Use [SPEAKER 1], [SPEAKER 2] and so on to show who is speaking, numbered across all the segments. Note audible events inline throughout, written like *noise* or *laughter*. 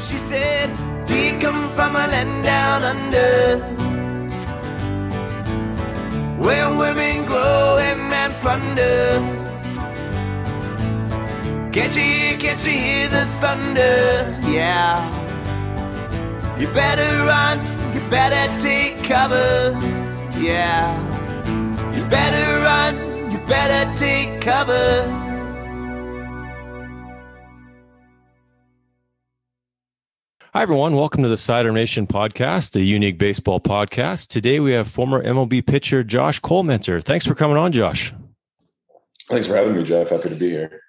[SPEAKER 1] She said, Do you come from a land down under? Where women glow and men plunder. Can't you hear, can't you hear the thunder? Yeah. You better run, you better take cover. Yeah. You better run, you better take cover.
[SPEAKER 2] Hi, everyone. Welcome to the Sidearm Nation podcast, a unique baseball podcast. Today we have former MLB pitcher Josh Collmenter. Thanks for coming on, Josh.
[SPEAKER 3] Thanks for having me, Jeff. Happy to be here.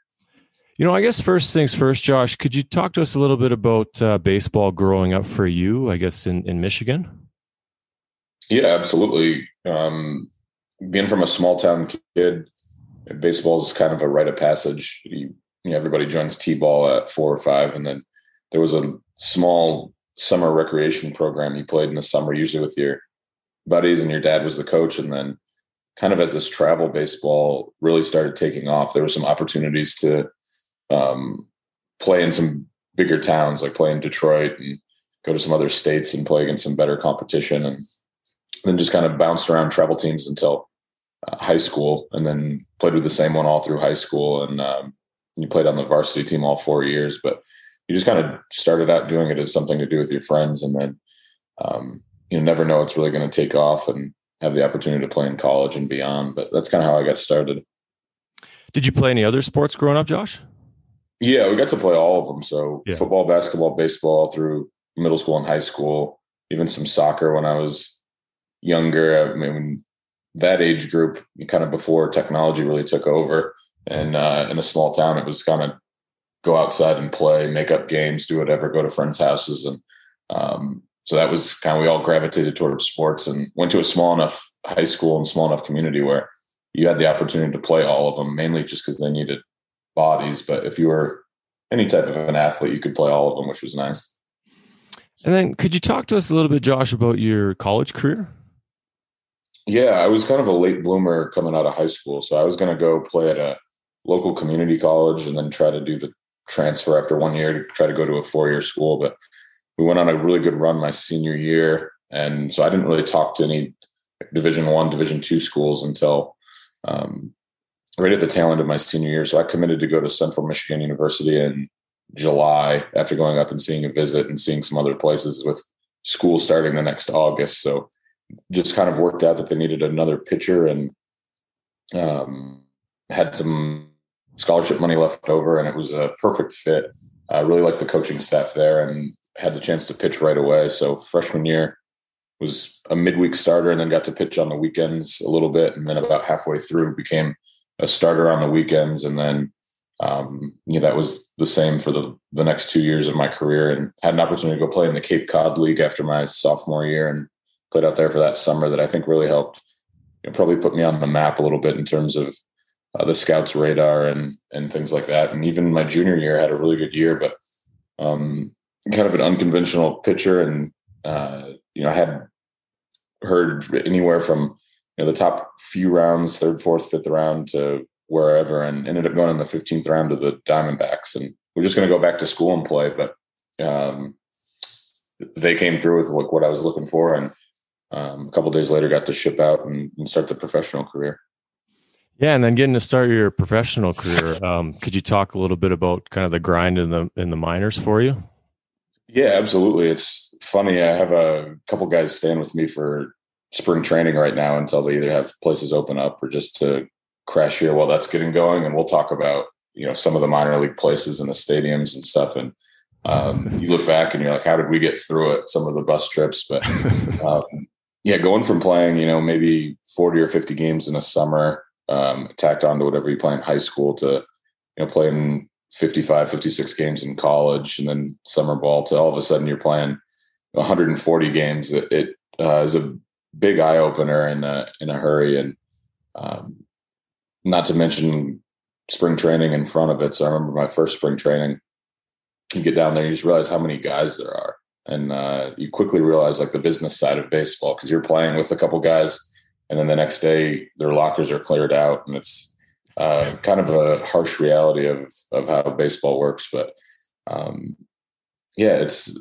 [SPEAKER 2] You know, I guess first things first, Josh, could you talk to us a little bit about uh, baseball growing up for you, I guess, in, in Michigan?
[SPEAKER 3] Yeah, absolutely. Um, being from a small town kid, baseball is kind of a rite of passage. You, you know, everybody joins T-ball at four or five, and then there was a small summer recreation program you played in the summer, usually with your buddies, and your dad was the coach. And then, kind of as this travel baseball really started taking off, there were some opportunities to um, play in some bigger towns, like play in Detroit and go to some other states and play against some better competition. And then just kind of bounced around travel teams until uh, high school, and then played with the same one all through high school. And um, you played on the varsity team all four years, but you just kind of started out doing it as something to do with your friends, and then um, you never know it's really going to take off and have the opportunity to play in college and beyond. But that's kind of how I got started.
[SPEAKER 2] Did you play any other sports growing up, Josh?
[SPEAKER 3] Yeah, we got to play all of them. So yeah. football, basketball, baseball through middle school and high school, even some soccer when I was younger. I mean, that age group, kind of before technology really took over, and uh, in a small town, it was kind of go outside and play, make up games, do whatever, go to friends' houses. And um, so that was kind of, we all gravitated towards sports and went to a small enough high school and small enough community where you had the opportunity to play all of them, mainly just because they needed bodies. But if you were any type of an athlete, you could play all of them, which was nice.
[SPEAKER 2] And then could you talk to us a little bit, Josh, about your college career?
[SPEAKER 3] Yeah, I was kind of a late bloomer coming out of high school. So I was going to go play at a local community college and then try to do the transfer after one year to try to go to a four year school. But we went on a really good run my senior year, and so I didn't really talk to any Division One, Division Two schools until um, right at the tail end of my senior year. So I committed to go to Central Michigan University in July after going up and seeing a visit and seeing some other places with school starting the next August. So just kind of worked out that they needed another pitcher and um, had some scholarship money left over, and it was a perfect fit. I really liked the coaching staff there and had the chance to pitch right away. So freshman year was a midweek starter, and then got to pitch on the weekends a little bit, and then about halfway through became a starter on the weekends, and then um, you know that was the same for the the next two years of my career, and had an opportunity to go play in the Cape Cod League after my sophomore year, and played out there for that summer. That I think really helped. You know, probably put me on the map a little bit in terms of uh, the scouts radar and and things like that. And even my junior year I had a really good year, but um, kind of an unconventional pitcher. And uh, you know, I had heard anywhere from you know the top few rounds, third, fourth, fifth round to wherever, and ended up going in the fifteenth round to the Diamondbacks. And we're just going to go back to school and play, but um, they came through with like what I was looking for, and um, a couple days later got to ship out and, and start the professional career.
[SPEAKER 2] Yeah, and then getting to start your professional *laughs* career, um, could you talk a little bit about kind of the grind in the in the minors for you?
[SPEAKER 3] Yeah, absolutely. It's funny. I have a couple guys staying with me for spring training right now until they either have places open up or just to crash here while that's getting going. And we'll talk about you know some of the minor league places and the stadiums and stuff. And um, *laughs* you look back and you're like, how did we get through it? Some of the bus trips, but *laughs* um, yeah, going from playing you know maybe forty or fifty games in a summer um, tacked on to whatever you play in high school to you know playing 55 56 games in college and then summer ball to all of a sudden you're playing 140 games. It, it uh, is a big eye opener in a, in a hurry and um, not to mention spring training in front of it. So i remember my first spring training you get down there you just realize how many guys there are. And uh, you quickly realize like the business side of baseball because you're playing with a couple guys and then the next day their lockers are cleared out, and it's uh, kind of a harsh reality of of how baseball works. But um, yeah, it's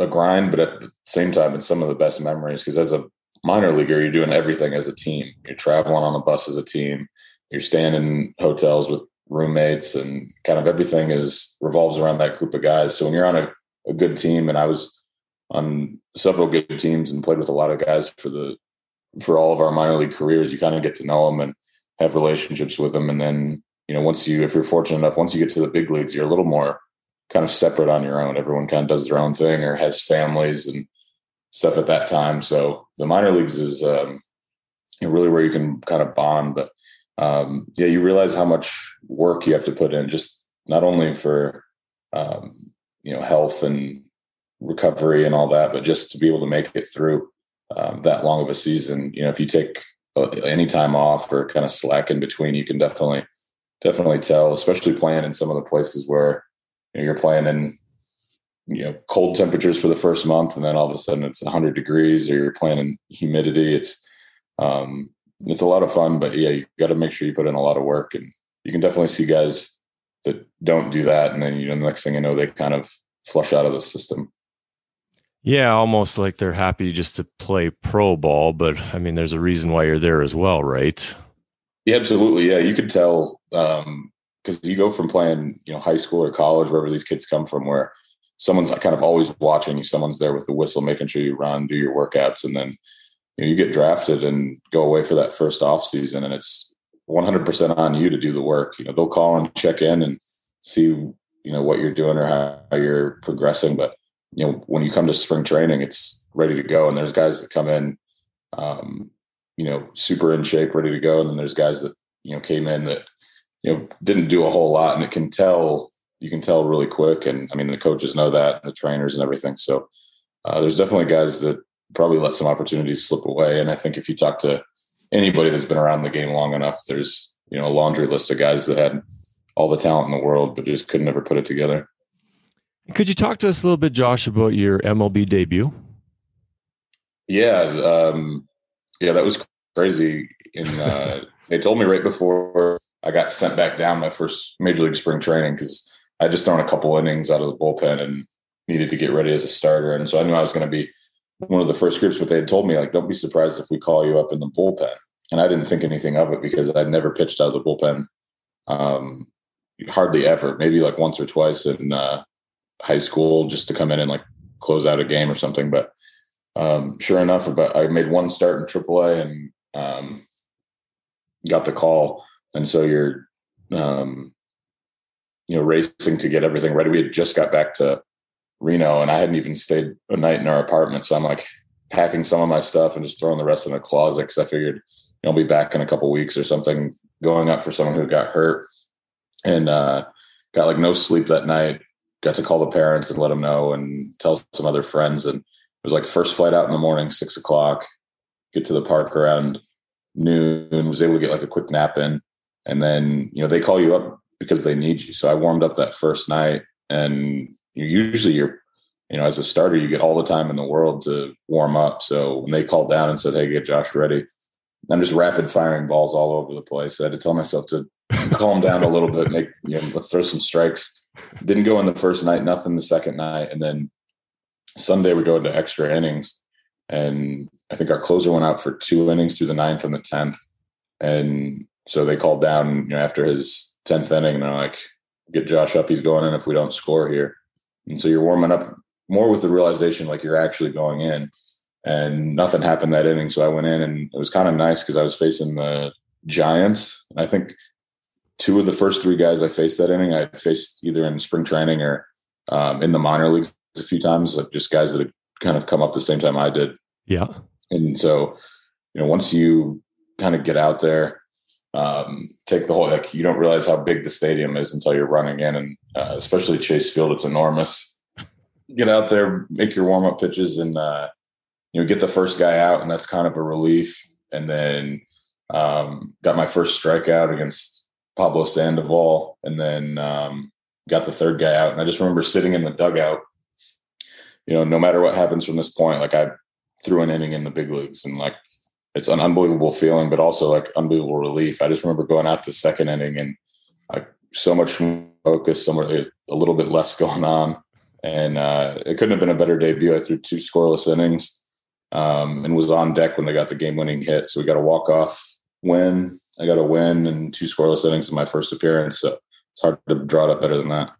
[SPEAKER 3] a grind, but at the same time, it's some of the best memories because as a minor leaguer, you're doing everything as a team. You're traveling on a bus as a team. You're staying in hotels with roommates, and kind of everything is revolves around that group of guys. So when you're on a, a good team, and I was on several good teams and played with a lot of guys for the for all of our minor league careers, you kind of get to know them and have relationships with them, and then you know once you if you're fortunate enough, once you get to the big leagues, you're a little more kind of separate on your own. Everyone kind of does their own thing or has families and stuff at that time. So the minor leagues is um, really where you can kind of bond. But um, yeah, you realize how much work you have to put in, just not only for um, you know health and recovery and all that, but just to be able to make it through um, that long of a season. You know, if you take uh, any time off or kind of slack in between, you can definitely definitely tell, especially playing in some of the places where you know, you're playing in you know cold temperatures for the first month and then all of a sudden it's 100 degrees or you're playing in humidity it's um it's a lot of fun but yeah you got to make sure you put in a lot of work and you can definitely see guys that don't do that and then you know the next thing you know they kind of flush out of the system
[SPEAKER 2] yeah almost like they're happy just to play pro ball but i mean there's a reason why you're there as well right
[SPEAKER 3] yeah absolutely yeah you could tell um because you go from playing you know high school or college wherever these kids come from where someone's kind of always watching you. Someone's there with the whistle, making sure you run, do your workouts, and then you, know, you get drafted and go away for that first off season, and it's 100% on you to do the work. You know, they'll call and check in and see you know what you're doing or how you're progressing, but you know when you come to spring training, it's ready to go. And there's guys that come in, um, you know, super in shape, ready to go, and then there's guys that you know came in that you know didn't do a whole lot, and it can tell you can tell really quick. And I mean, the coaches know that, the trainers and everything. So uh, there's definitely guys that probably let some opportunities slip away. And I think if you talk to anybody that's been around the game long enough, there's you know a laundry list of guys that had all the talent in the world, but just could never put it together.
[SPEAKER 2] Could you talk to us a little bit, Josh, about your MLB debut?
[SPEAKER 3] Yeah, um, yeah, that was crazy. In uh, *laughs* they told me right before I got sent back down my first major league spring training because I just thrown a couple innings out of the bullpen and needed to get ready as a starter. And so I knew I was going to be one of the first groups, but they had told me, like, don't be surprised if we call you up in the bullpen. And I didn't think anything of it because I'd never pitched out of the bullpen, um, hardly ever, maybe like once or twice in uh, high school just to come in and like close out a game or something. But um, sure enough, about I made one start in AAA and um, got the call. And so you're, um, you know, racing to get everything ready. We had just got back to Reno and I hadn't even stayed a night in our apartment. So I'm like packing some of my stuff and just throwing the rest in a closet because I figured I'll be back in a couple weeks or something, going up for someone who got hurt and uh, got like no sleep that night. Got to call the parents and let them know and tell some other friends. And it was like first flight out in the morning, six o'clock, get to the park around noon, was able to get like a quick nap in. And then, you know, they call you up because they need you. So I warmed up that first night, and usually you're, you know, as a starter, you get all the time in the world to warm up. So when they called down and said, "Hey, get Josh ready," I'm just rapid firing balls all over the place. I had to tell myself to *laughs* calm down a little bit, make you know, let's throw some strikes. Didn't go in the first night, nothing the second night, and then Sunday we go into extra innings, and I think our closer went out for two innings through the ninth and the tenth, and so they called down you know after his tenth inning, and they're like, "Get Josh up. He's going in if we don't score here." And so you're warming up more with the realization like you're actually going in, and nothing happened that inning. So I went in, and it was kind of nice because I was facing the Giants. I think two of the first three guys I faced that inning, I faced either in spring training or um, in the minor leagues a few times, like just guys that had kind of come up the same time I did.
[SPEAKER 2] Yeah.
[SPEAKER 3] And so, you know, once you kind of get out there, um, take the whole like you don't realize how big the stadium is until you're running in and uh, especially chase field it's enormous get out there make your warm-up pitches and uh, you know get the first guy out and that's kind of a relief and then um, got my first strikeout against pablo sandoval and then um, got the third guy out and i just remember sitting in the dugout you know no matter what happens from this point like i threw an inning in the big leagues and like it's an unbelievable feeling, but also like unbelievable relief. I just remember going out to second inning and like so much focus, somewhere a little bit less *laughs* going on, and uh, it couldn't have been a better debut. I threw two scoreless innings um, and was on deck when they got the game-winning hit. So we got a walk-off win. I got a win and two scoreless innings in my first appearance. So it's hard to draw it up better than that.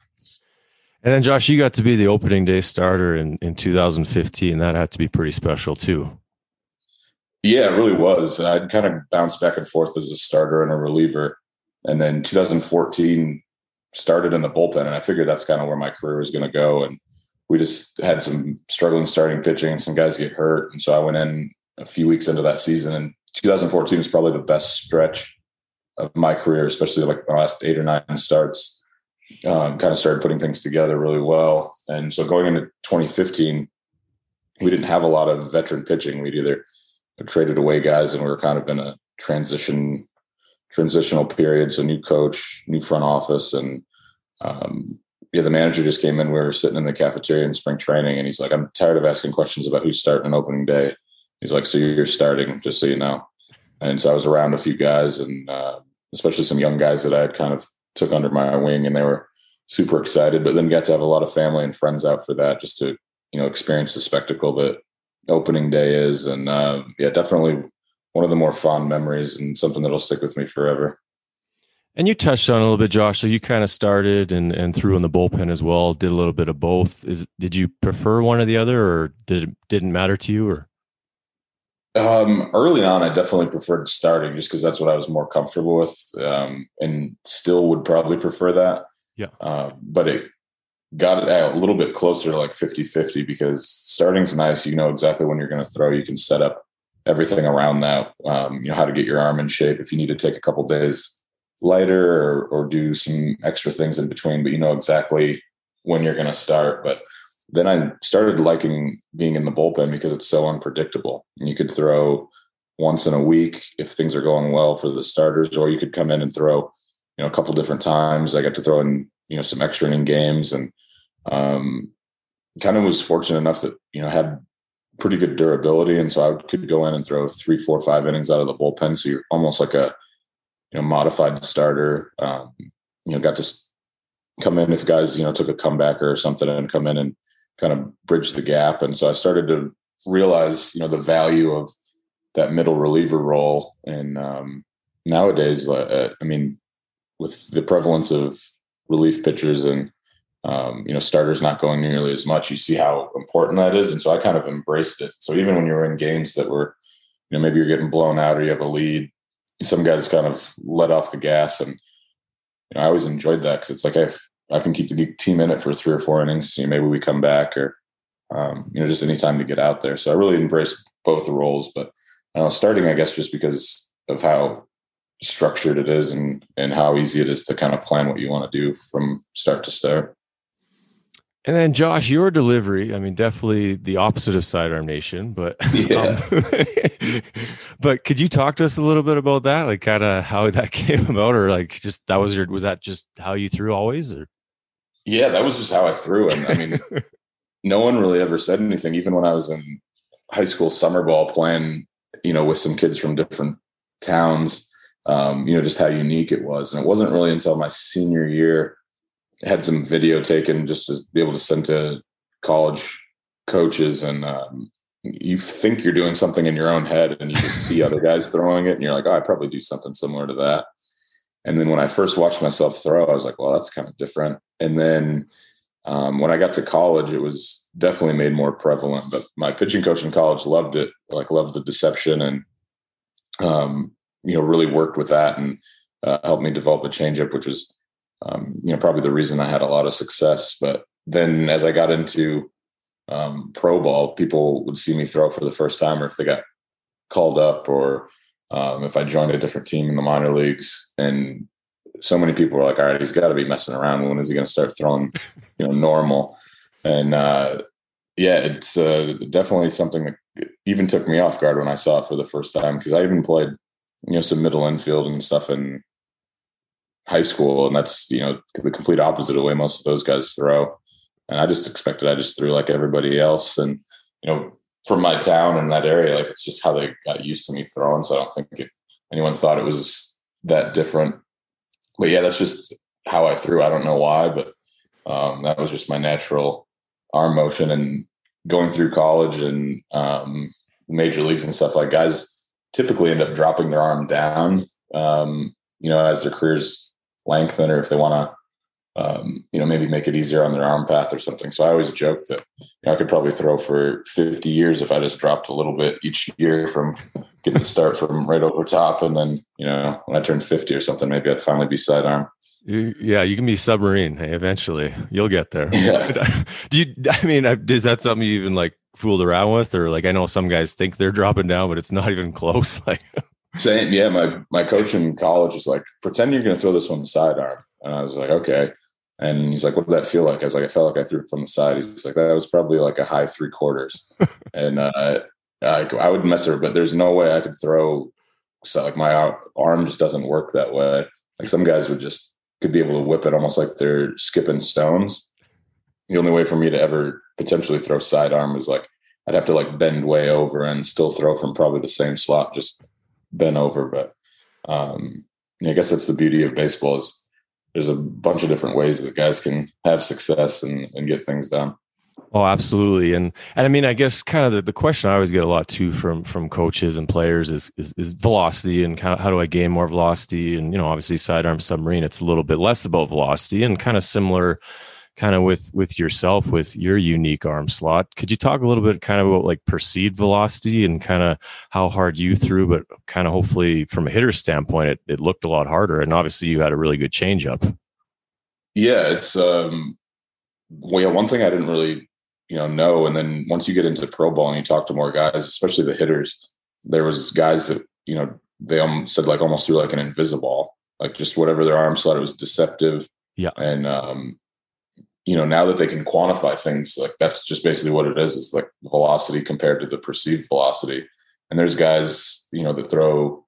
[SPEAKER 2] And then, Josh, you got to be the opening day starter in, in 2015. That had to be pretty special, too.
[SPEAKER 3] Yeah, it really was. I'd kind of bounced back and forth as a starter and a reliever. And then 2014 started in the bullpen, and I figured that's kind of where my career was going to go. And we just had some struggling starting pitching and some guys get hurt. And so I went in a few weeks into that season. And 2014 was probably the best stretch of my career, especially like the last eight or nine starts um, kind of started putting things together really well. And so going into 2015, we didn't have a lot of veteran pitching. We'd either traded away guys, and we were kind of in a transition transitional period. So new coach, new front office, and um, yeah, the manager just came in. We were sitting in the cafeteria in spring training, and he's like, "I'm tired of asking questions about who's starting an opening day." He's like, "So you're starting, just so you know." And so I was around a few guys, and uh, especially some young guys that I had kind of took under my wing and they were super excited, but then got to have a lot of family and friends out for that just to, you know, experience the spectacle that opening day is. And uh, yeah, definitely one of the more fond memories and something that'll stick with me forever.
[SPEAKER 2] And you touched on a little bit, Josh. So you kind of started and and threw in the bullpen as well. Did a little bit of both. Is did you prefer one or the other, or did it didn't matter to you? Or
[SPEAKER 3] um, early on, I definitely preferred starting just because that's what I was more comfortable with, um, and still would probably prefer that.
[SPEAKER 2] Yeah.
[SPEAKER 3] Uh, but it got a little bit closer to like 50 50 because starting's nice. You know exactly when you're going to throw. You can set up everything around that. Um, you know how to get your arm in shape if you need to take a couple days lighter or, or do some extra things in between, but you know exactly when you're going to start. But then I started liking being in the bullpen because it's so unpredictable. And You could throw once in a week if things are going well for the starters, or you could come in and throw, you know, a couple different times. I got to throw in, you know, some extra inning games and um, kind of was fortunate enough that, you know, had pretty good durability. And so I could go in and throw three, four, five innings out of the bullpen. So you're almost like a, you know, modified starter. Um, you know, got to come in if guys, you know, took a comeback or something and come in and kind of bridge the gap. And so I started to realize, you know, the value of that middle reliever role. And um, nowadays, uh, I mean, with the prevalence of relief pitchers and um, you know starters not going nearly as much, you see how important that is. And so I kind of embraced it. So even when you're in games that were, you know, maybe you're getting blown out or you have a lead, some guys kind of let off the gas, and you know, I always enjoyed that because it's like if I can keep the team in it for three or four innings. You know, maybe we come back or, um, you know, just any time to get out there. So I really embrace both the roles, but uh, starting, I guess, just because of how structured it is and and how easy it is to kind of plan what you want to do from start to start.
[SPEAKER 2] And then Josh, your delivery, I mean, definitely the opposite of Sidearm Nation, but *laughs* yeah. Um, *laughs* but could you talk to us a little bit about that? Like kind of how that *laughs* came about or like just that was your was that just how you threw always or
[SPEAKER 3] yeah, that was just how I threw. And I mean, no one really ever said anything. Even when I was in high school summer ball playing, you know, with some kids from different towns, um, you know, just how unique it was. And it wasn't really until my senior year, had some video taken just to be able to send to college coaches. And um, you think you're doing something in your own head and you just see other guys throwing it and you're like, oh, I probably do something similar to that. And then when I first watched myself throw, I was like, well, that's kind of different. And then um, when I got to college, it was definitely made more prevalent. But my pitching coach in college loved it, like loved the deception, and um, you know really worked with that and uh, helped me develop a changeup, which was um, you know probably the reason I had a lot of success. But then as I got into um, pro ball, people would see me throw for the first time, or if they got called up, or um, if I joined a different team in the minor leagues, and so many people were like, all right, he's got to be messing around. When is he going to start throwing, *laughs* you know, normal? And uh, yeah, it's uh, definitely something that even took me off guard when I saw it for the first time because I even played, you know, some middle infield and stuff in high school, and that's you know the complete opposite of the way most of those guys throw. And I just expected I just threw like everybody else, and you know, from my town and that area, like it's just how they got used to me throwing. So I don't think it, anyone thought it was that different but yeah, that's just how I threw. I don't know why, but um, that was just my natural arm motion and going through college and um, major leagues and stuff like guys typically end up dropping their arm down um, you know as their careers lengthen or if they want to um, you know, maybe make it easier on their arm path or something. So I always joke that you know, I could probably throw for 50 years if I just dropped a little bit each year from getting the start from right over top. And then, you know, when I turn 50 or something, maybe I'd finally be sidearm.
[SPEAKER 2] Yeah, you can be submarine. Hey, eventually, you'll get there. *laughs*
[SPEAKER 3] Yeah. *laughs*
[SPEAKER 2] Do you? I mean, is that something you even like fooled around with, or like I know some guys think they're dropping down, but it's not even close. *laughs* Like,
[SPEAKER 3] saying, yeah, my my coach in college was like, pretend you're going to throw this one sidearm, and I was like, okay. And he's like, "What did that feel like?" I was like, "I felt like I threw it from the side." He's like, "That was probably like a high three quarters." *laughs* and uh, I, I would mess her, but there's no way I could throw. So like my arm just doesn't work that way. Like some guys would just could be able to whip it almost like they're skipping stones. The only way for me to ever potentially throw sidearm is like I'd have to like bend way over and still throw from probably the same slot, just bent over. But um, I guess that's the beauty of baseball is there's a bunch of different ways that guys can have success and, and get things done.
[SPEAKER 2] Oh, absolutely. And and I mean, I guess kind of the, the question I always get a lot too from from coaches and players is, is is velocity and kind of how do I gain more velocity? And you know, obviously sidearm submarine, it's a little bit less about velocity and kind of similar kind of with with yourself with your unique arm slot. Could you talk a little bit kind of about like perceived velocity and kind of how hard you threw but kind of hopefully from a hitter standpoint it, it looked a lot harder and obviously you had a really good changeup.
[SPEAKER 3] Yeah it's um well yeah one thing i didn't really you know know and then once you get into pro ball and you talk to more guys especially the hitters there was guys that you know they said like almost threw like an invisible like just whatever their arm slot it was deceptive.
[SPEAKER 2] Yeah.
[SPEAKER 3] And um you know now that they can quantify things like that's just basically what it is it's like velocity compared to the perceived velocity. And there's guys you know that throw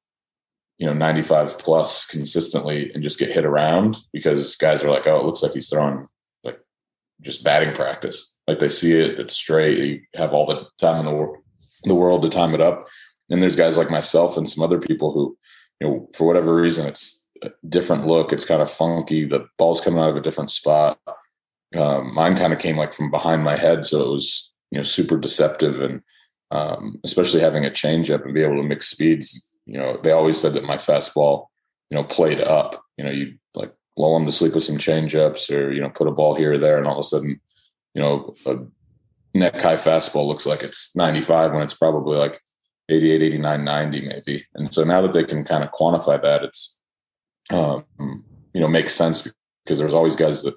[SPEAKER 3] you know 95 plus consistently and just get hit around because guys are like oh it looks like he's throwing like just batting practice. Like they see it it's straight you have all the time in the, world the world to time it up. And there's guys like myself and some other people who you know for whatever reason it's a different look it's kind of funky the ball's coming out of a different spot um, mine kind of came like from behind my head, so it was you know super deceptive, and um, especially having a changeup and be able to mix speeds. You know, they always said that my fastball, you know, played up. You know, you like lull them to sleep with some changeups, or you know, put a ball here or there, and all of a sudden, you know, a neck high fastball looks like it's 95 when it's probably like 88, 89, 90 maybe. And so now that they can kind of quantify that, it's um, you know makes sense because there's always guys that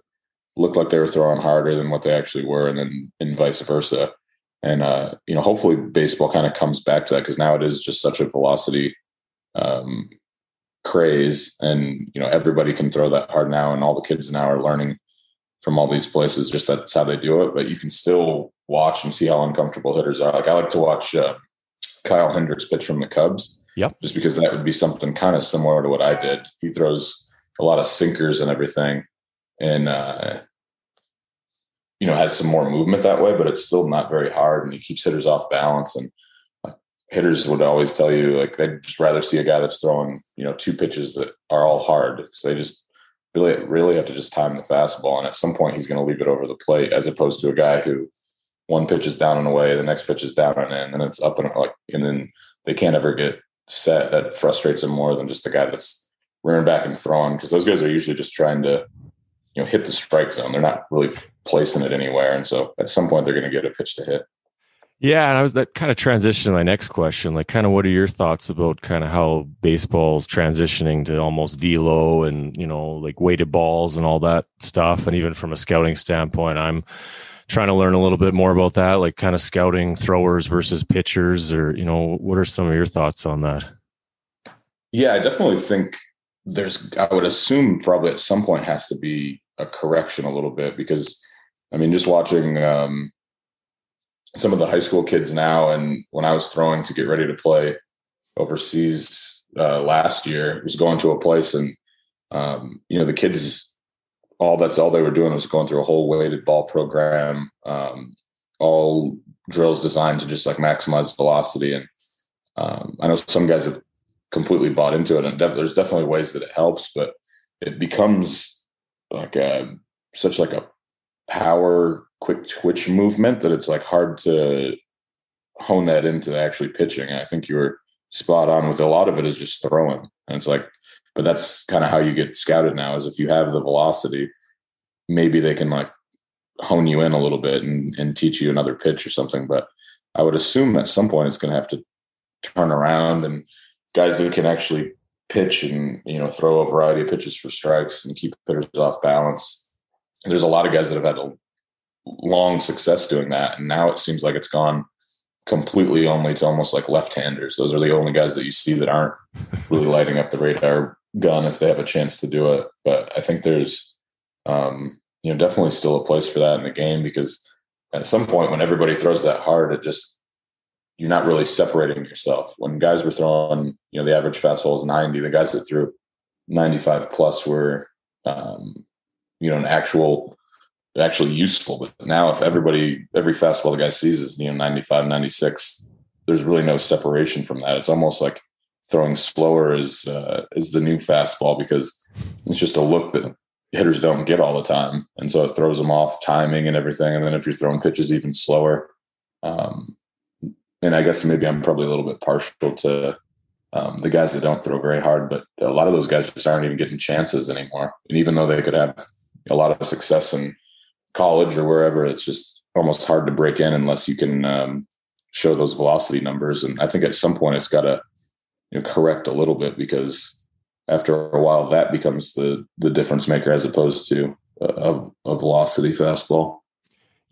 [SPEAKER 3] looked like they were throwing harder than what they actually were, and then and vice versa. And uh, you know, hopefully, baseball kind of comes back to that because now it is just such a velocity um, craze, and you know, everybody can throw that hard now, and all the kids now are learning from all these places. Just that's how they do it, but you can still watch and see how uncomfortable hitters are. Like I like to watch uh, Kyle Hendricks pitch from the Cubs.
[SPEAKER 2] Yep.
[SPEAKER 3] Just because that would be something kind of similar to what I did. He throws a lot of sinkers and everything. And uh, you know, has some more movement that way, but it's still not very hard and he keeps hitters off balance. And like, hitters would always tell you like they'd just rather see a guy that's throwing, you know, two pitches that are all hard because they just really really have to just time the fastball. And at some point he's going to leave it over the plate as opposed to a guy who one pitch is down and away, the next pitch is down and in, and it's up and like and then they can't ever get set. That frustrates them more than just a guy that's rearing back and throwing because those guys are usually just trying to you know hit the strike zone. They're not really placing it anywhere, and so at some point they're going to get a pitch to hit.
[SPEAKER 2] Yeah, and I was that kind of transition to my next question. Like, kind of, what are your thoughts about kind of how baseball's transitioning to almost velo and you know like weighted balls and all that stuff? And even from a scouting standpoint, I'm trying to learn a little bit more about that, like kind of scouting throwers versus pitchers, or you know, what are some of your thoughts on that?
[SPEAKER 3] Yeah, I definitely think there's. I would assume probably at some point has to be a correction a little bit because I mean, just watching um, some of the high school kids now, and when I was throwing to get ready to play overseas uh, last year, was going to a place and um, you know the kids all that's all they were doing was going through a whole weighted ball program, um, all drills designed to just like maximize velocity. And um, I know some guys have completely bought into it, and there's definitely ways that it helps, but it becomes like a, such like a power, quick twitch movement that it's like hard to hone that into actually pitching. I think you were spot on with a lot of it is just throwing. And it's like, but that's kind of how you get scouted now is if you have the velocity, maybe they can like hone you in a little bit and, and teach you another pitch or something. But I would assume at some point it's going to have to turn around and guys that can actually pitch and you know throw a variety of pitches for strikes and keep hitters off balance. And there's a lot of guys that have had a long success doing that, and now it seems like it's gone completely only to almost like left-handers. Those are the only guys that you see that aren't *laughs* really lighting up the radar gun if they have a chance to do it. But I think there's um, you know definitely still a place for that in the game because at some point when everybody throws that hard, it just you're not really separating yourself. When guys were throwing, you know, the average fastball is 90. The guys that threw 95 plus were, um, you know, an actual, actually useful. But now, if everybody, every fastball the guy sees is, you know, 95, 96, there's really no separation from that. It's almost like throwing slower is, uh, is the new fastball because it's just a look that hitters don't get all the time. And so it throws them off timing and everything. And then if you're throwing pitches even slower, um, and I guess maybe I'm probably a little bit partial to um, the guys that don't throw very hard, but a lot of those guys just aren't even getting chances anymore. And even though they could have a lot of success in college or wherever, it's just almost hard to break in unless you can um, show those velocity numbers. And I think at some point it's got to you know, correct a little bit because after a while that becomes the the difference maker as opposed to a, a velocity fastball.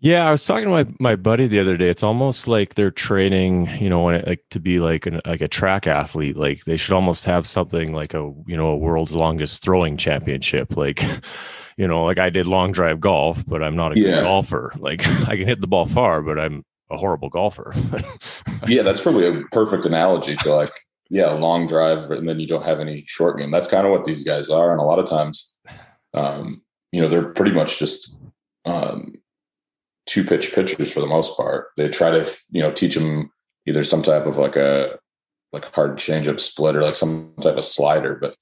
[SPEAKER 2] Yeah, I was talking to my, my buddy the other day. It's almost like they're training, you know, it, like to be like an like a track athlete. Like they should almost have something like a you know a world's longest throwing championship. Like, *laughs* you know, like I did long drive golf, but I'm not a yeah. good golfer. Like *laughs* I can hit the ball far, but I'm a horrible golfer. *laughs*
[SPEAKER 3] yeah, that's probably a perfect analogy to like yeah, long drive, and then you don't have any short game. That's kind of what these guys are, and a lot of times, um, you know, they're pretty much just um, two pitch pitchers for the most part. They try to you know teach them either some type of like a like hard changeup split or like some type of slider. But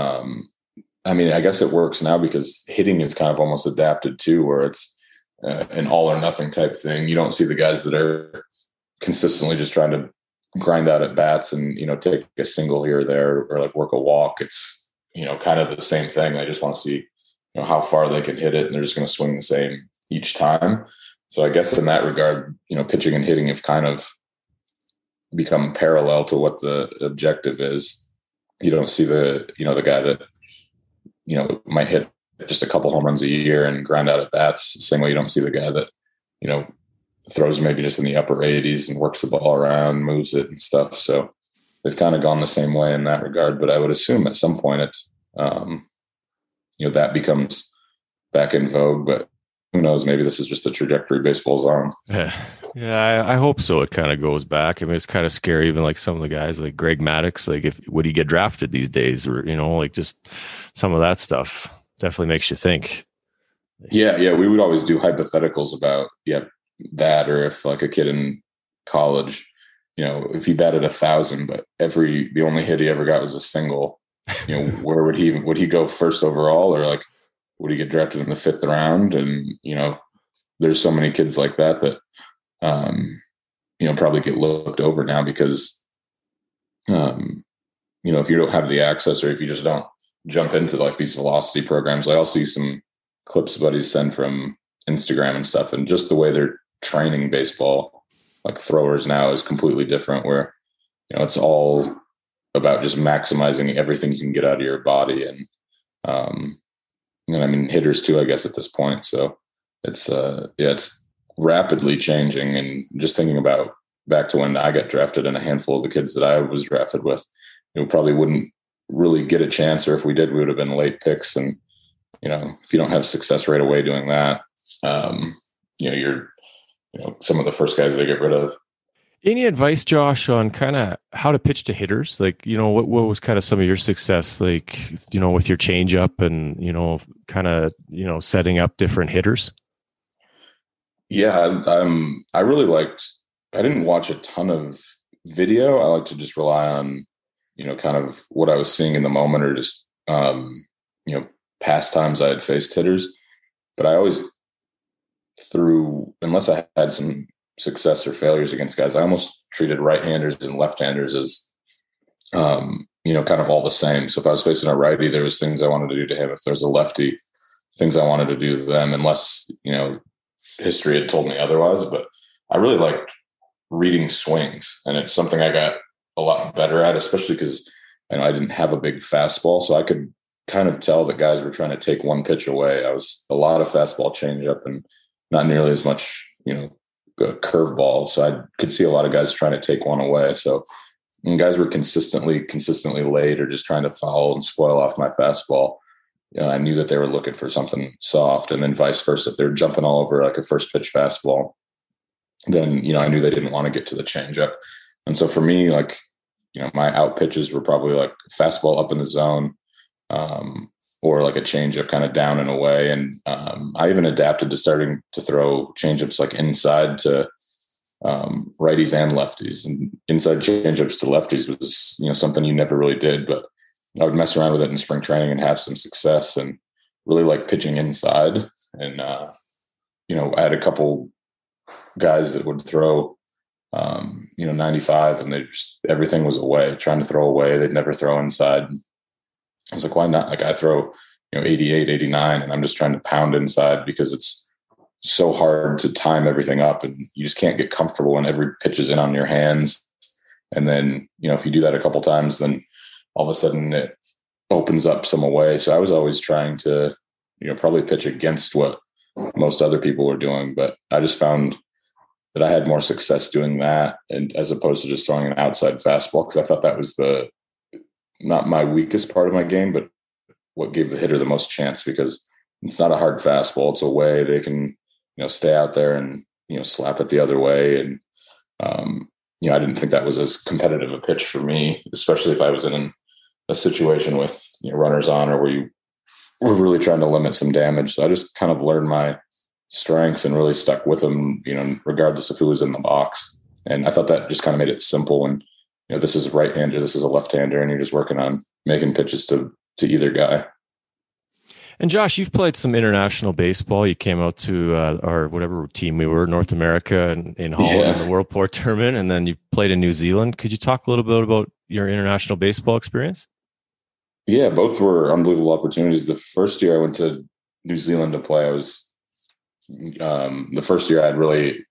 [SPEAKER 3] um, I mean, I guess it works now because hitting is kind of almost adapted too, where it's uh, an all or nothing type thing. You don't see the guys that are consistently just trying to grind out at bats and you know take a single here or there or like work a walk. It's you know kind of the same thing. I just want to see you know how far they can hit it, and they're just going to swing the same each time. So I guess in that regard, you know, pitching and hitting have kind of become parallel to what the objective is. You don't see the, you know, the guy that, you know, might hit just a couple home runs a year and grind out at bats. Same way you don't see the guy that, you know, throws maybe just in the upper 80s and works the ball around, moves it and stuff. So they've kind of gone the same way in that regard. But I would assume at some point it's, um, you know, that becomes back in vogue. But who knows? Maybe this is just the trajectory baseball's on.
[SPEAKER 2] Yeah, *laughs* yeah, I, I hope so. It kind of goes back. I mean, it's kind of scary. Even like some of the guys, like Greg Maddux, like if would he get drafted these days, or you know, like just some of that stuff definitely makes you think.
[SPEAKER 3] Yeah, yeah, we would always do hypotheticals about yeah that, or if like a kid in college, you know, if he batted a thousand, but every the only hit he ever got was a single. You know, *laughs* where would he would he go first overall, or like would he get drafted in the fifth round? And you know, there's so many kids like that that um, you know probably get looked over now because um, you know if you don't have the access or if you just don't jump into like these velocity programs. I'll see some clips buddies send from Instagram and stuff, and just the way they're training baseball, like throwers now, is completely different. Where you know it's all about just maximizing everything you can get out of your body and um, and I mean hitters too, I guess at this point. So it's uh yeah, it's rapidly changing. And just thinking about back to when I got drafted and a handful of the kids that I was drafted with, you probably wouldn't really get a chance, or if we did, we would have been late picks. And you know, if you don't have success right away doing that, um, you know, you're you know some of the first guys they get rid of.
[SPEAKER 2] Any advice, Josh, on kind of how to pitch to hitters? Like, you know, what, what was kind of some of your success, like, you know, with your changeup and, you know, kind of, you know, setting up different hitters?
[SPEAKER 3] Yeah, I, um, I really liked, I didn't watch a ton of video. I like to just rely on, you know, kind of what I was seeing in the moment or just, um, you know, past times I had faced hitters. But I always through unless I had some success or failures against guys, I almost treated right-handers and left-handers as um, you know, kind of all the same. So if I was facing a righty, there was things I wanted to do to him. If there's a lefty, things I wanted to do to them, unless, you know, history had told me otherwise. But I really liked reading swings. And it's something I got a lot better at, especially because you know, I didn't have a big fastball. So I could kind of tell that guys were trying to take one pitch away. I was a lot of fastball changeup and not nearly as much, you know, curveball. So I could see a lot of guys trying to take one away. So guys were consistently, consistently late or just trying to foul and spoil off my fastball. You know, I knew that they were looking for something soft, and then vice versa. If they're jumping all over like a first pitch fastball, then you know I knew they didn't want to get to the changeup. And so for me, like you know, my out pitches were probably like fastball up in the zone, um, or like a changeup kind of down and away. And um, I even adapted to starting to throw changeups like inside to um, righties and lefties. And inside changeups to lefties was you know something you never really did, but I would mess around with it in spring training and have some success and really like pitching inside. And uh, you know, I had a couple guys that would throw um, you know 95 and they just everything was away trying to throw away they'd never throw inside i was like why not? Like i throw you know 88 89 and i'm just trying to pound inside because it's so hard to time everything up and you just can't get comfortable when every pitch is in on your hands. And then you know if you do that a couple times then all of a sudden it opens up some away so i was always trying to you know probably pitch against what most other people were doing but i just found that i had more success doing that and as opposed to just throwing an outside fastball because i thought that was the not my weakest part of my game but what gave the hitter the most chance because it's not a hard fastball it's a way they can you know, stay out there and, you know, slap it the other way. And, um, you know, I didn't think that was as competitive a pitch for me, especially if I was in a situation with you know, runners on or where you were really trying to limit some damage. So I just kind of learned my strengths and really stuck with them, you know, regardless of who was in the box. And I thought that just kind of made it simple when, you know, this is a right hander, this is a left hander, and you're just working on making pitches to to either guy.
[SPEAKER 2] And Josh, you've played some international baseball. You came out to uh, our whatever team we were, North America and in Holland yeah. in the World Port tournament, and then you played in New Zealand. Could you talk a little bit about your international baseball experience?
[SPEAKER 3] Yeah, both were unbelievable opportunities. The first year I went to New Zealand to play, I was um, the first year I'd really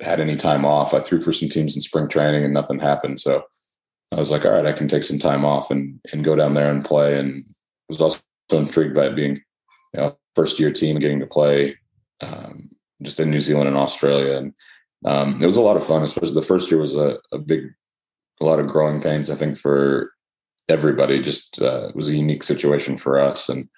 [SPEAKER 3] had any time off. I threw for some teams in spring training and nothing happened. So I was like, all right, I can take some time off and and go down there and play. And was also intrigued by being you know, first year team getting to play um, just in New Zealand and Australia. And um, it was a lot of fun, especially the first year was a, a, big, a lot of growing pains, I think, for everybody. Just uh, it was a unique situation for us and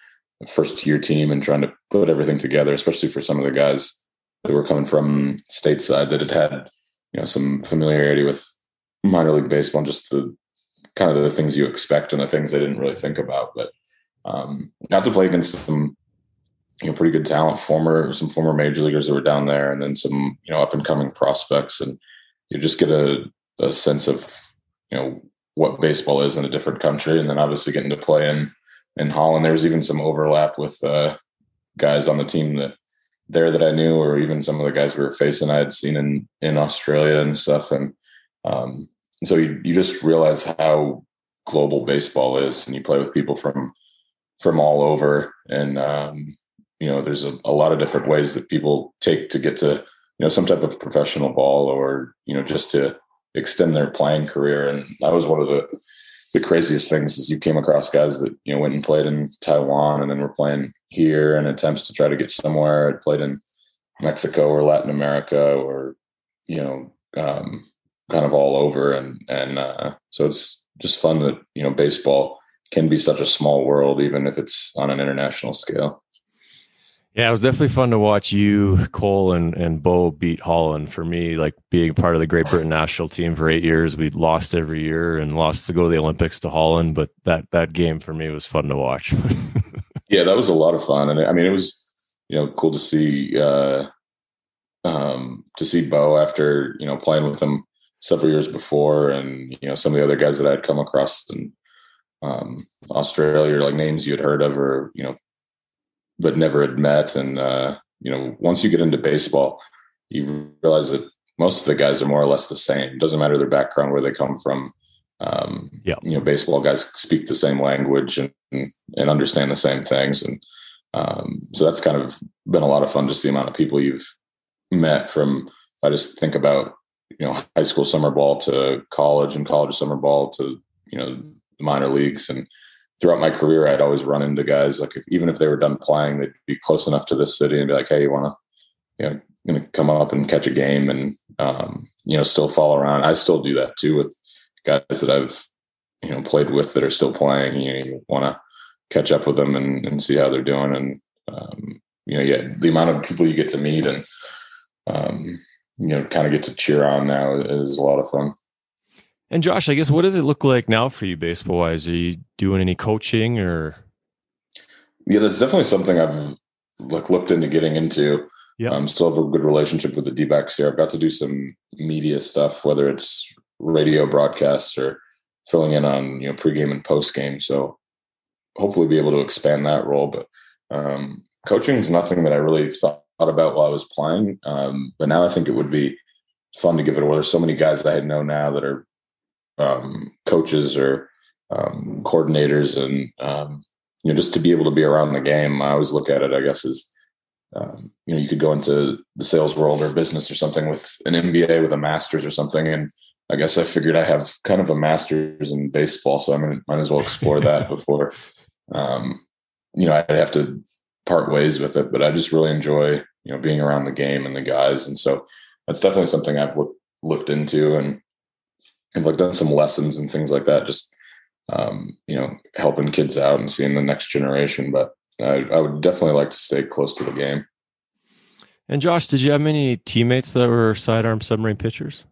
[SPEAKER 3] first year team and trying to put everything together, especially for some of the guys that were coming from stateside that had had, you know, some familiarity with minor league baseball just the kind of the things you expect and the things they didn't really think about. But um, got to play against some you know pretty good talent, former some former major leaguers that were down there, and then some you know up and coming prospects, and you just get a, a sense of you know what baseball is in a different country, and then obviously getting to play in in Holland. There was even some overlap with uh, guys on the team that there that I knew, or even some of the guys we were facing I had seen in in Australia and stuff, and um, so you you just realize how global baseball is, and you play with people from from all over, and um, you know there's a, a lot of different ways that people take to get to you know some type of professional ball or you know just to extend their playing career and that was one of the the craziest things is you came across guys that you know went and played in Taiwan and then were playing here and attempts to try to get somewhere. I'd played in Mexico or Latin America or you know um, kind of all over and and uh, so it's just fun that you know baseball can be such a small world even if it's on an international scale.
[SPEAKER 2] Yeah, it was definitely fun to watch you, Cole, and and Bo beat Holland. For me, like being part of the Great Britain national team for eight years, we lost every year and lost to go to the Olympics to Holland. But that that game for me was fun to watch. *laughs*
[SPEAKER 3] yeah, that was a lot of fun, and I mean, it was you know cool to see uh, um, to see Bo after you know playing with him several years before, and you know some of the other guys that I'd come across in um, Australia, like names you had heard of, or you know but never had met. And uh, you know, once you get into baseball, you realize that most of the guys are more or less the same. Doesn't matter their background, where they come from. Um,
[SPEAKER 2] yeah.
[SPEAKER 3] You know, baseball guys speak the same language and, and understand the same things. And um, so that's kind of been a lot of fun, just the amount of people you've met from, I just think about, you know, high school summer ball to college and college summer ball to, you know, the minor leagues. And throughout my career, I'd always run into guys like if, even if they were done playing, they'd be close enough to this city and be like, Hey, you want to, you know, to come up and catch a game and, um, you know, still follow around. I still do that too with guys that I've, you know, played with that are still playing. You, know, you want to catch up with them and, and, see how they're doing. And, um, you know, yeah, the amount of people you get to meet and, um, you know, kind of get to cheer on now is a lot of fun.
[SPEAKER 2] And Josh, I guess what does it look like now for you baseball wise? Are you doing any coaching or?
[SPEAKER 3] Yeah, that's definitely something I've like looked into getting into.
[SPEAKER 2] Yeah.
[SPEAKER 3] Um, still have a good relationship with the D backs here. I've got to do some media stuff, whether it's radio broadcasts or filling in on, you know, pregame and postgame. So hopefully be able to expand that role. But um, coaching is nothing that I really thought about while I was playing. Um, but now I think it would be fun to give it away. There's so many guys that I know now that are um, coaches or um, coordinators and, um, you know, just to be able to be around the game. I always look at it, I guess, as um, you know, you could go into the sales world or business or something with an MBA with a master's or something. And I guess I figured I have kind of a master's in baseball, so I might as well explore that *laughs* before, um, you know, I'd have to part ways with it. But I just really enjoy, you know, being around the game and the guys, and so that's definitely something I've look, looked into and have like done some lessons and things like that. Just um, you know, helping kids out and seeing the next generation, but I, I would definitely like to stay close to the game.
[SPEAKER 2] And Josh, did you have many teammates that were sidearm submarine pitchers?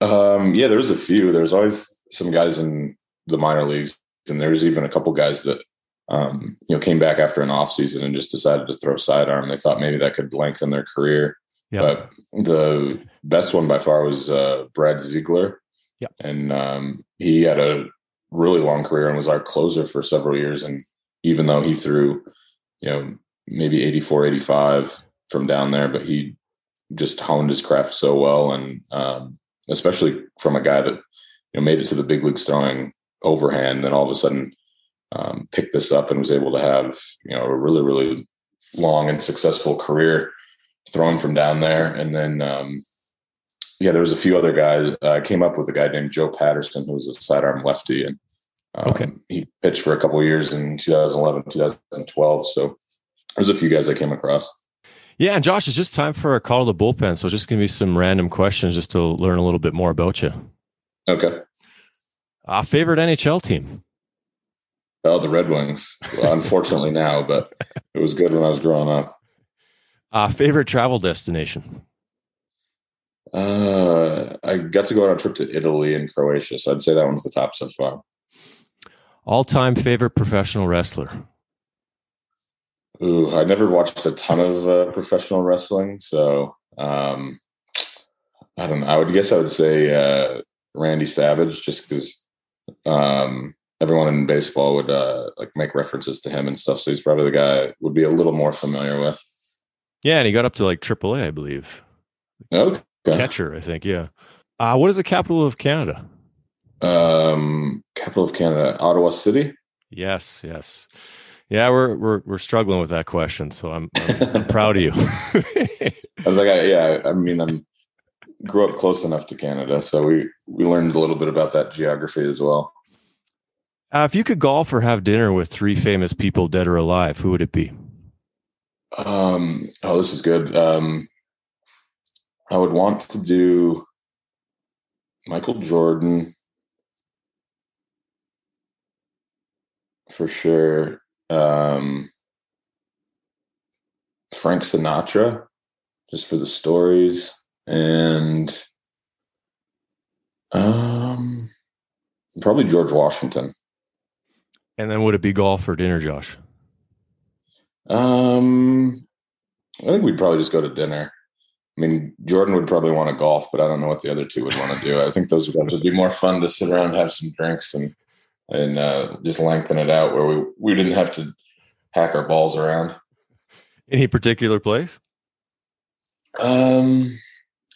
[SPEAKER 3] Um, yeah, there was a few. There was always some guys in the minor leagues, and there was even a couple guys that um, you know came back after an off season and just decided to throw sidearm. They thought maybe that could lengthen their career.
[SPEAKER 2] Yep.
[SPEAKER 3] But the best one by far was uh, Brad Ziegler.
[SPEAKER 2] Yeah,
[SPEAKER 3] and um, he had a really long career and was our closer for several years. And even though he threw, you know, maybe 84, 85 from down there, but he just honed his craft so well. And um, especially from a guy that, you know, made it to the big leagues throwing overhand, then all of a sudden um, picked this up and was able to have, you know, a really, really long and successful career throwing from down there. And then, um, yeah, there was a few other guys. Uh, I came up with a guy named Joe Paterson, who was a sidearm lefty, and um,
[SPEAKER 2] okay.
[SPEAKER 3] he pitched for a couple years in 2011, 2012. So there's a few guys I came across.
[SPEAKER 2] Yeah, and Josh, it's just time for a call to the bullpen. So just gonna be some random questions just to learn a little bit more about you.
[SPEAKER 3] Okay.
[SPEAKER 2] Uh, favorite NHL team?
[SPEAKER 3] Oh, the Red Wings. Well, unfortunately now, but it was good when I was growing up.
[SPEAKER 2] Uh, favorite travel destination?
[SPEAKER 3] Uh, I got to go on a trip to Italy and Croatia, so I'd say that one's the top so far.
[SPEAKER 2] All time favorite professional wrestler?
[SPEAKER 3] Ooh, I never watched a ton of uh, professional wrestling, so um, I don't know. I would guess I would say uh, Randy Savage, just because um, everyone in baseball would uh, like make references to him and stuff. So he's probably the guy I would be a little more familiar with.
[SPEAKER 2] Yeah, and he got up to like AAA, I believe.
[SPEAKER 3] Okay.
[SPEAKER 2] Catcher, I think. Yeah. Uh, what is the capital of Canada?
[SPEAKER 3] Um, capital of Canada, Ottawa City.
[SPEAKER 2] Yes, yes. Yeah, we're we're we're struggling with that question, so I'm I'm, I'm proud of you. *laughs*
[SPEAKER 3] I was like, I, yeah, I mean, I'm grew up close enough to Canada, so we we learned a little bit about that geography as well.
[SPEAKER 2] Uh, if you could golf or have dinner with three famous people, dead or alive, who would it be?
[SPEAKER 3] Um, oh, this is good. Um, I would want to do Michael Jordan for sure. Um, Frank Sinatra, just for the stories, and um, probably George Washington.
[SPEAKER 2] And then would it be golf or dinner, Josh?
[SPEAKER 3] Um, I think we'd probably just go to dinner. I mean, Jordan would probably want to golf, but I don't know what the other two would want to do. I think those would be more fun to sit around and have some drinks and and uh, just lengthen it out where we we didn't have to hack our balls around.
[SPEAKER 2] Any particular place?
[SPEAKER 3] Um,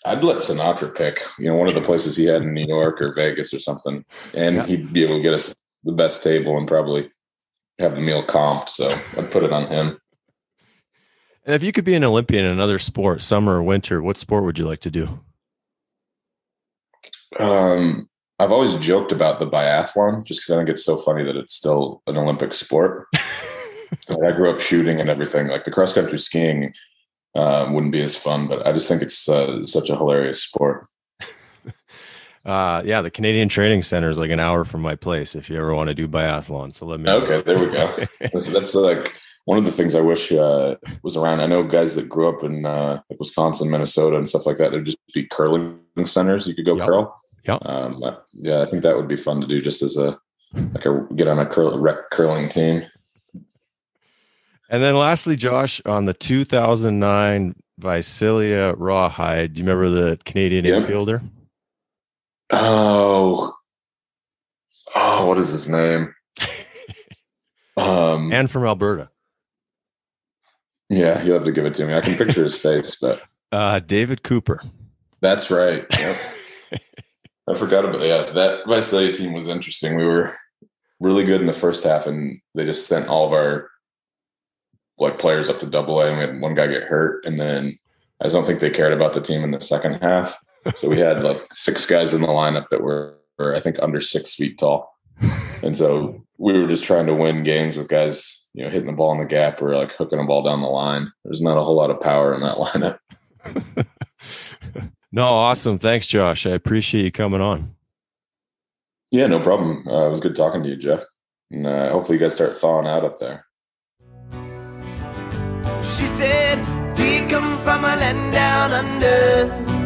[SPEAKER 3] I'd let Sinatra pick. You know, one of the places he had in New York or Vegas or something, and yeah. he'd be able to get us the best table and probably have the meal comped. So I'd put it on him.
[SPEAKER 2] And if you could be an Olympian in another sport, summer or winter, what sport would you like to do?
[SPEAKER 3] Um, I've always joked about the biathlon just because I think it's so funny that it's still an Olympic sport. *laughs* I grew up shooting and everything. Like the cross country skiing uh, wouldn't be as fun, but I just think it's uh, such a hilarious sport.
[SPEAKER 2] Uh, yeah, the Canadian Training Center is like an hour from my place. If you ever want to do biathlon, so let me.
[SPEAKER 3] Okay, know. there we go. *laughs* that's, that's, like one of the things I wish uh, was around. I know guys that grew up in uh, like Wisconsin, Minnesota, and stuff like that. There'd just be curling centers you could go yep. curl.
[SPEAKER 2] Yeah,
[SPEAKER 3] um, yeah, I think that would be fun to do just as a like a get on a curl, rec curling team.
[SPEAKER 2] And then lastly, Josh, on the 2009 Visalia Rawhide, do you remember the Canadian yep. infielder?
[SPEAKER 3] Oh, oh, what is his name? *laughs*
[SPEAKER 2] um, and from Alberta.
[SPEAKER 3] Yeah, you'll have to give it to me. I can picture his *laughs* face, but
[SPEAKER 2] uh, David Cooper.
[SPEAKER 3] That's right. Yep. *laughs* I forgot about yeah. That Visalia team was interesting. We were really good in the first half, and they just sent all of our like players up to Double A, and we had one guy get hurt, and then I don't think they cared about the team in the second half. So we had like six guys in the lineup that were, were I think under six feet tall, and so we were just trying to win games with guys you know hitting the ball in the gap or like hooking a ball down the line. There's not a whole lot of power in that lineup. *laughs*
[SPEAKER 2] No, awesome. Thanks, Josh. I appreciate you coming on.
[SPEAKER 3] Yeah, no problem. Uh, it was good talking to you, Jeff. And uh, hopefully, you guys start thawing out up there.
[SPEAKER 1] She said, Do you come from a land down under?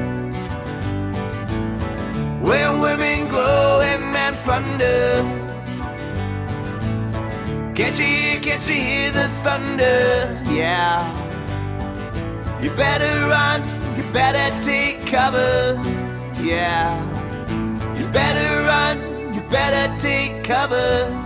[SPEAKER 1] Where women glow and men plunder. Can't you hear, can't you hear the thunder? Yeah. You better run you better take cover, yeah. You better run, you better take cover.